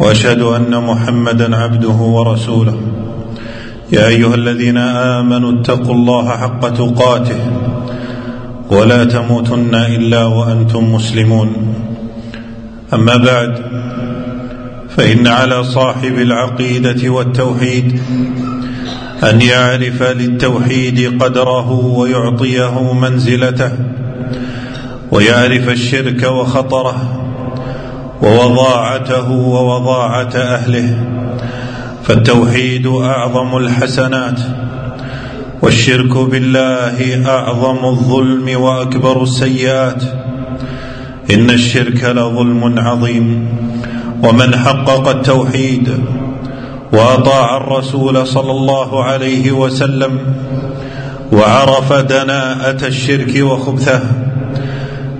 وأشهد أن محمدا عبده ورسوله. يا أيها الذين آمنوا اتقوا الله حق تقاته ولا تموتن إلا وأنتم مسلمون. أما بعد فإن على صاحب العقيدة والتوحيد أن يعرف للتوحيد قدره ويعطيه منزلته ويعرف الشرك وخطره ووضاعته ووضاعة أهله فالتوحيد أعظم الحسنات والشرك بالله أعظم الظلم وأكبر السيئات. إن الشرك لظلم عظيم ومن حقق التوحيد وأطاع الرسول صلى الله عليه وسلم وعرف دناءة الشرك وخبثه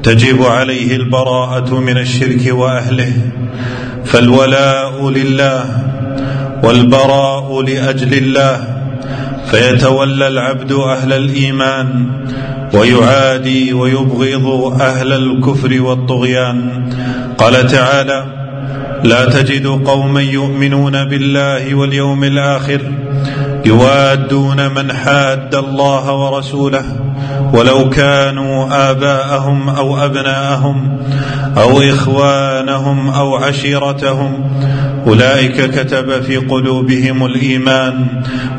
تجب عليه البراءة من الشرك وأهله فالولاء لله والبراء لأجل الله فيتولى العبد أهل الإيمان ويعادي ويبغض أهل الكفر والطغيان. قال تعالى لا تجد قوما يؤمنون بالله واليوم الآخر يوادون من حاد الله ورسوله ولو كانوا آباءهم أو أبناءهم أو إخوانهم أو عشيرتهم أولئك كتب في قلوبهم الإيمان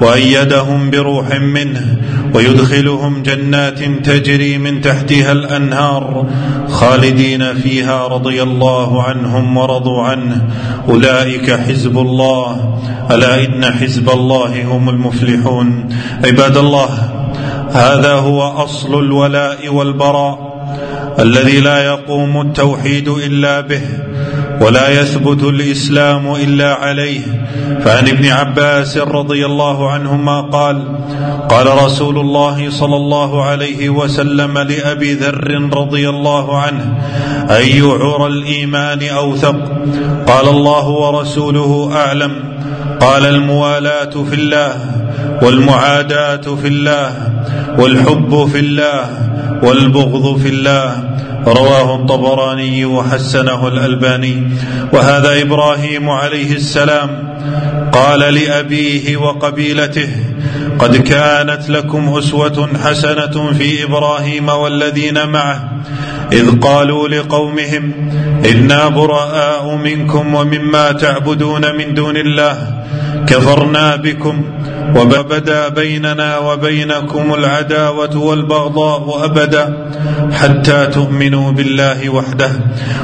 وأيدهم بروح منه ويدخلهم جنات تجري من تحتها الأنهار خالدين فيها رضي الله عنهم ورضوا عنه. أولئك حزب الله ألا إن حزب الله هم المفلحون. عباد الله هذا هو أصل الولاء والبراء الذي لا يقوم التوحيد إلا به ولا يثبت الإسلام إلا عليه. فعن ابن عباس رضي الله عنهما قال قال رسول الله صلى الله عليه وسلم لأبي ذر رضي الله عنه اي عرى الإيمان أوثق. قال الله ورسوله أعلم. قال الموالاة في الله. والمعاداة في الله والحب في الله والبغض في الله. رواه الطبراني وحسنه الألباني. وهذا إبراهيم عليه السلام قال لأبيه وقبيلته قد كانت لكم أسوة حسنة في إبراهيم والذين معه إذ قالوا لقومهم إنا براء منكم ومما تعبدون من دون الله كفرنا بكم وبدا بيننا وبينكم العداوة والبغضاء أبدا حتى تؤمنوا بالله وحده.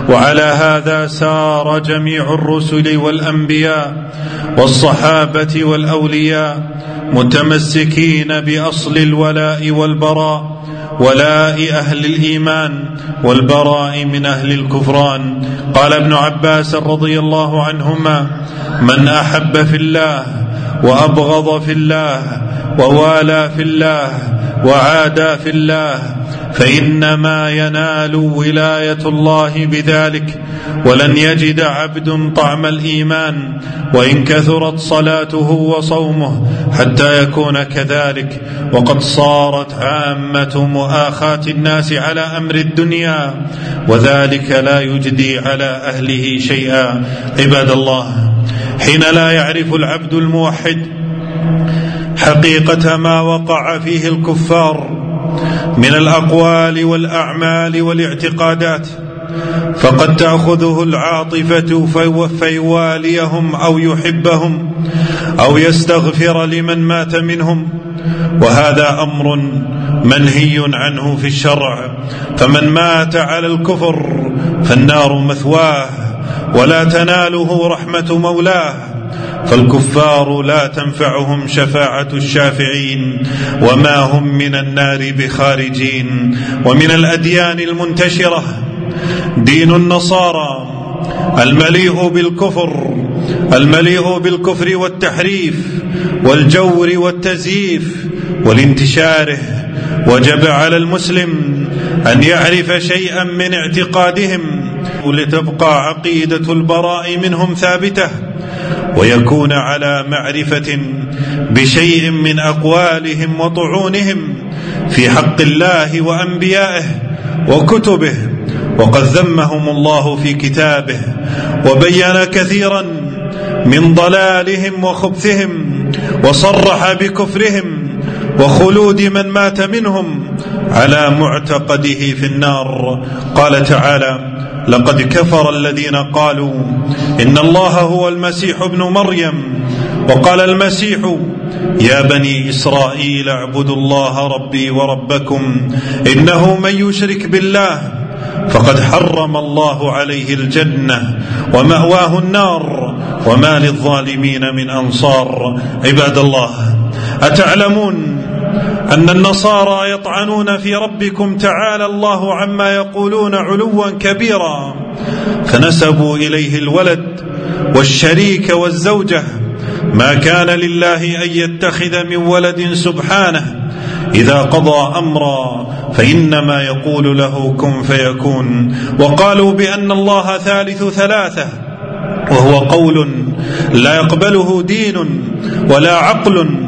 وعلى هذا سار جميع الرسل والأنبياء والصحابة والأولياء متمسكين بأصل الولاء والبراء ولاء أهل الإيمان والبراء من أهل الكفران. قال ابن عباس رضي الله عنهما من أحب في الله وأبغض في الله ووالى في الله وعادى في الله فإنما ينال ولاية الله بذلك ولن يجد عبد طعم الإيمان وإن كثرت صلاته وصومه حتى يكون كذلك وقد صارت عامة مؤاخاة الناس على أمر الدنيا وذلك لا يجدي على أهله شيئا عباد الله حين لا يعرف العبد الموحد حقيقة ما وقع فيه الكفار من الأقوال والأعمال والاعتقادات فقد تأخذه العاطفة فيواليهم أو يحبهم أو يستغفر لمن مات منهم وهذا أمر منهي عنه في الشرع فمن مات على الكفر فالنار مثواه. ولا تناله رحمة مولاه. فالكفار لا تنفعهم شفاعة الشافعين وما هم من النار بخارجين ومن الأديان المنتشرة. دين النصارى المليء بالكفر المليء بالكفر والتحريف والجور والتزييف والانتشاره. وجب على المسلم أن يعرف شيئا من اعتقادهم. لتبقى عقيدة البراء منهم ثابتة ويكون على معرفة بشيء من أقوالهم وطعونهم في حق الله وأنبيائه وكتبه وقد ذمهم الله في كتابه وبين كثيرا من ضلالهم وخبثهم وصرح بكفرهم وخلود من مات منهم على معتقده في النار. قال تعالى لقد كفر الذين قالوا إن الله هو المسيح ابن مريم وقال المسيح يا بني إسرائيل اعبدوا الله ربي وربكم إنه من يشرك بالله فقد حرم الله عليه الجنة ومأواه النار وما للظالمين من أنصار عباد الله أتعلمون أن النصارى يطعنون في ربكم تعالى الله عما يقولون علوا كبيرا. فنسبوا إليه الولد والشريك والزوجة. ما كان لله أن يتخذ من ولد سبحانه. إذا قضى امرا فإنما يقول له كن فيكون. وقالوا بأن الله ثالث ثلاثة. وهو قول لا يقبله دين ولا عقل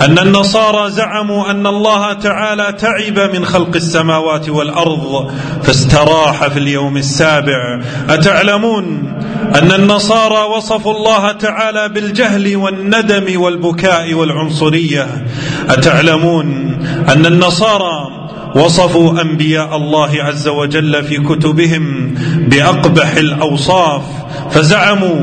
أن النصارى زعموا أن الله تعالى تعب من خلق السماوات والأرض فاستراح في اليوم السابع. أتعلمون أن النصارى وصفوا الله تعالى بالجهل والندم والبكاء والعنصرية. أتعلمون أن النصارى وصفوا أنبياء الله عز وجل في كتبهم بأقبح الأوصاف. فزعموا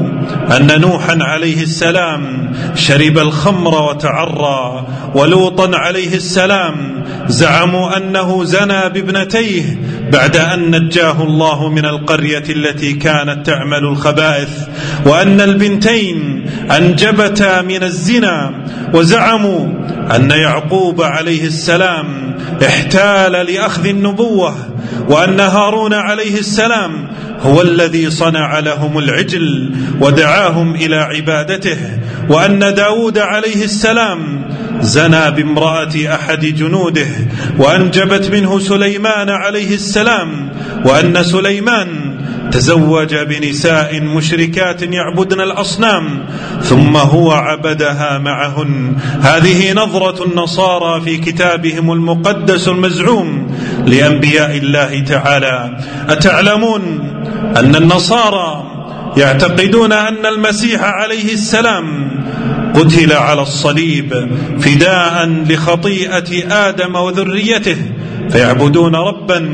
أن نوحا عليه السلام شرب الخمر وتعرى ولوطا عليه السلام زعموا أنه زنى بابنتيه بعد أن نجاه الله من القرية التي كانت تعمل الخبائث وأن البنتين أنجبتا من الزنا وزعموا أن يعقوب عليه السلام احتال لأخذ النبوة وأن هارون عليه السلام هو الذي صنع لهم العجل ودعاهم إلى عبادته وأن داود عليه السلام زنى بامرأة أحد جنوده وأنجبت منه سليمان عليه السلام وأن سليمان تزوج بنساء مشركات يعبدن الأصنام ثم هو عبدها معهن. هذه نظرة النصارى في كتابهم المقدس المزعوم لأنبياء الله تعالى. أتعلمون أن النصارى يعتقدون أن المسيح عليه السلام قتل على الصليب فداء لخطيئة آدم وذريته فيعبدون ربا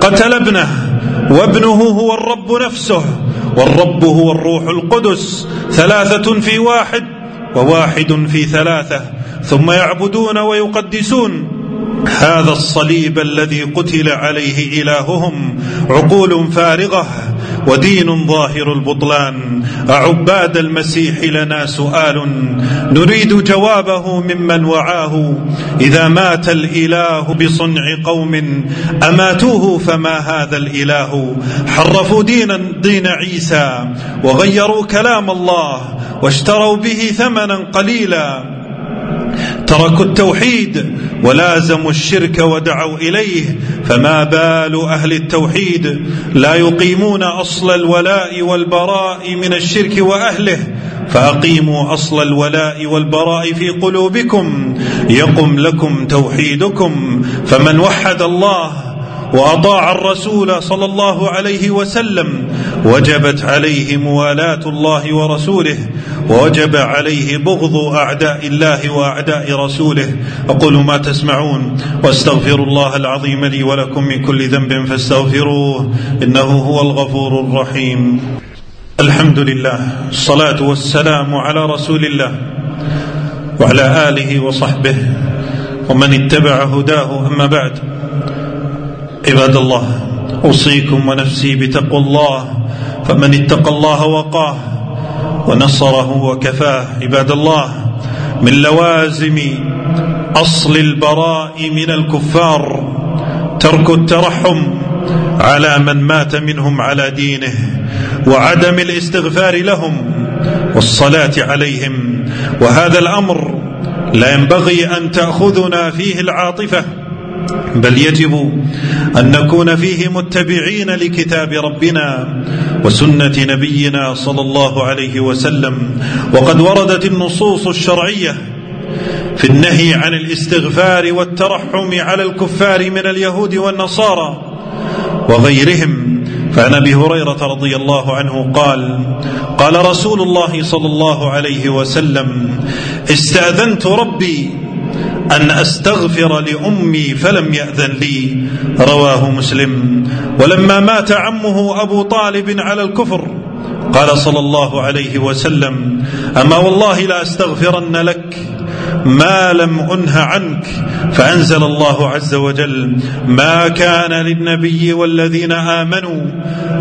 قتل ابنه. وابنه هو الرب نفسه والرب هو الروح القدس ثلاثة في واحد وواحد في ثلاثة ثم يعبدون ويقدسون. هذا الصليب الذي قتل عليه إلههم عقول فارغة ودين ظاهر البطلان. أعباد المسيح لنا سؤال. نريد جوابه ممن وعاه. إذا مات الإله بصنع قوم. أماتوه فما هذا الإله؟ حرفوا دين دين عيسى. وغيروا كلام الله. واشتروا به ثمنا قليلا. تركوا التوحيد ولازموا الشرك ودعوا إليه فما بال أهل التوحيد؟ لا يقيمون أصل الولاء والبراء من الشرك وأهله فأقيموا أصل الولاء والبراء في قلوبكم يقم لكم توحيدكم فمن وحد الله وأطاع الرسول صلى الله عليه وسلم وجبت عليه موالاه الله ورسوله ووجب عليه بغض أعداء الله وأعداء رسوله. أقول ما تسمعون واستغفر الله العظيم لي ولكم من كل ذنب فاستغفروه إنه هو الغفور الرحيم. الحمد لله الصلاة والسلام على رسول الله وعلى آله وصحبه ومن اتبع هداه أما بعد. عباد الله أوصيكم ونفسي بتقوى الله فمن اتقى الله وقاه ونصره وكفاه. عباد الله من لوازم أصل البراء من الكفار ترك الترحم على من مات منهم على دينه وعدم الاستغفار لهم والصلاة عليهم. وهذا الأمر لا ينبغي أن تأخذنا فيه العاطفة. بل يجب أن نكون فيه متبعين لكتاب ربنا وسنة نبينا صلى الله عليه وسلم. وقد وردت النصوص الشرعية في النهي عن الاستغفار والترحم على الكفار من اليهود والنصارى وغيرهم. فعن أبي هريرة رضي الله عنه قال قال رسول الله صلى الله عليه وسلم استأذنت ربي أن أستغفر لأمي فلم يأذن لي. رواه مسلم. ولما مات عمه أبو طالب على الكفر قال صلى الله عليه وسلم أما والله لاستغفرن لك. ما لم أنه عنك فأنزل الله عز وجل ما كان للنبي والذين آمنوا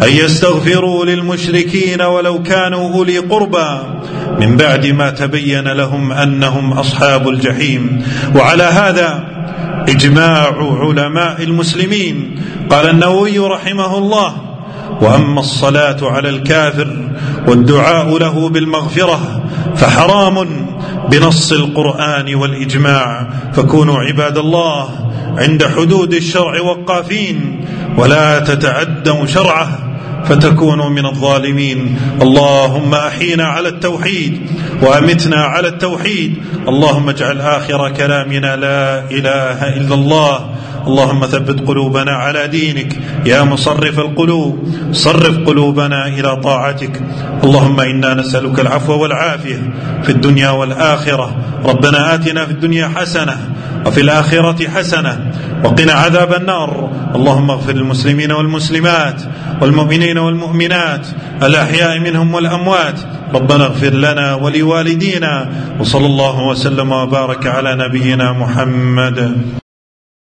أن يستغفروا للمشركين ولو كانوا أولي قربى من بعد ما تبين لهم أنهم أصحاب الجحيم. وعلى هذا إجماع علماء المسلمين. قال النووي رحمه الله وأما الصلاة على الكافر والدعاء له بالمغفرة فحرام بنص القرآن والإجماع. فكونوا عباد الله عند حدود الشرع وقافين ولا تتعدوا شرعه فتكونوا من الظالمين. اللهم أحينا على التوحيد وأمتنا على التوحيد. اللهم اجعل آخر كلامنا لا إله إلا الله. اللهم ثبت قلوبنا على دينك يا مصرف القلوب صرف قلوبنا إلى طاعتك. اللهم إنا نسألك العفو والعافية في الدنيا والآخرة. ربنا آتنا في الدنيا حسنة وفي الآخرة حسنة وقنا عذاب النار. اللهم اغفر للمسلمين والمسلمات والمؤمنين والمؤمنات الأحياء منهم والأموات. ربنا اغفر لنا ولوالدينا. وصلى الله وسلم وبارك على نبينا محمد.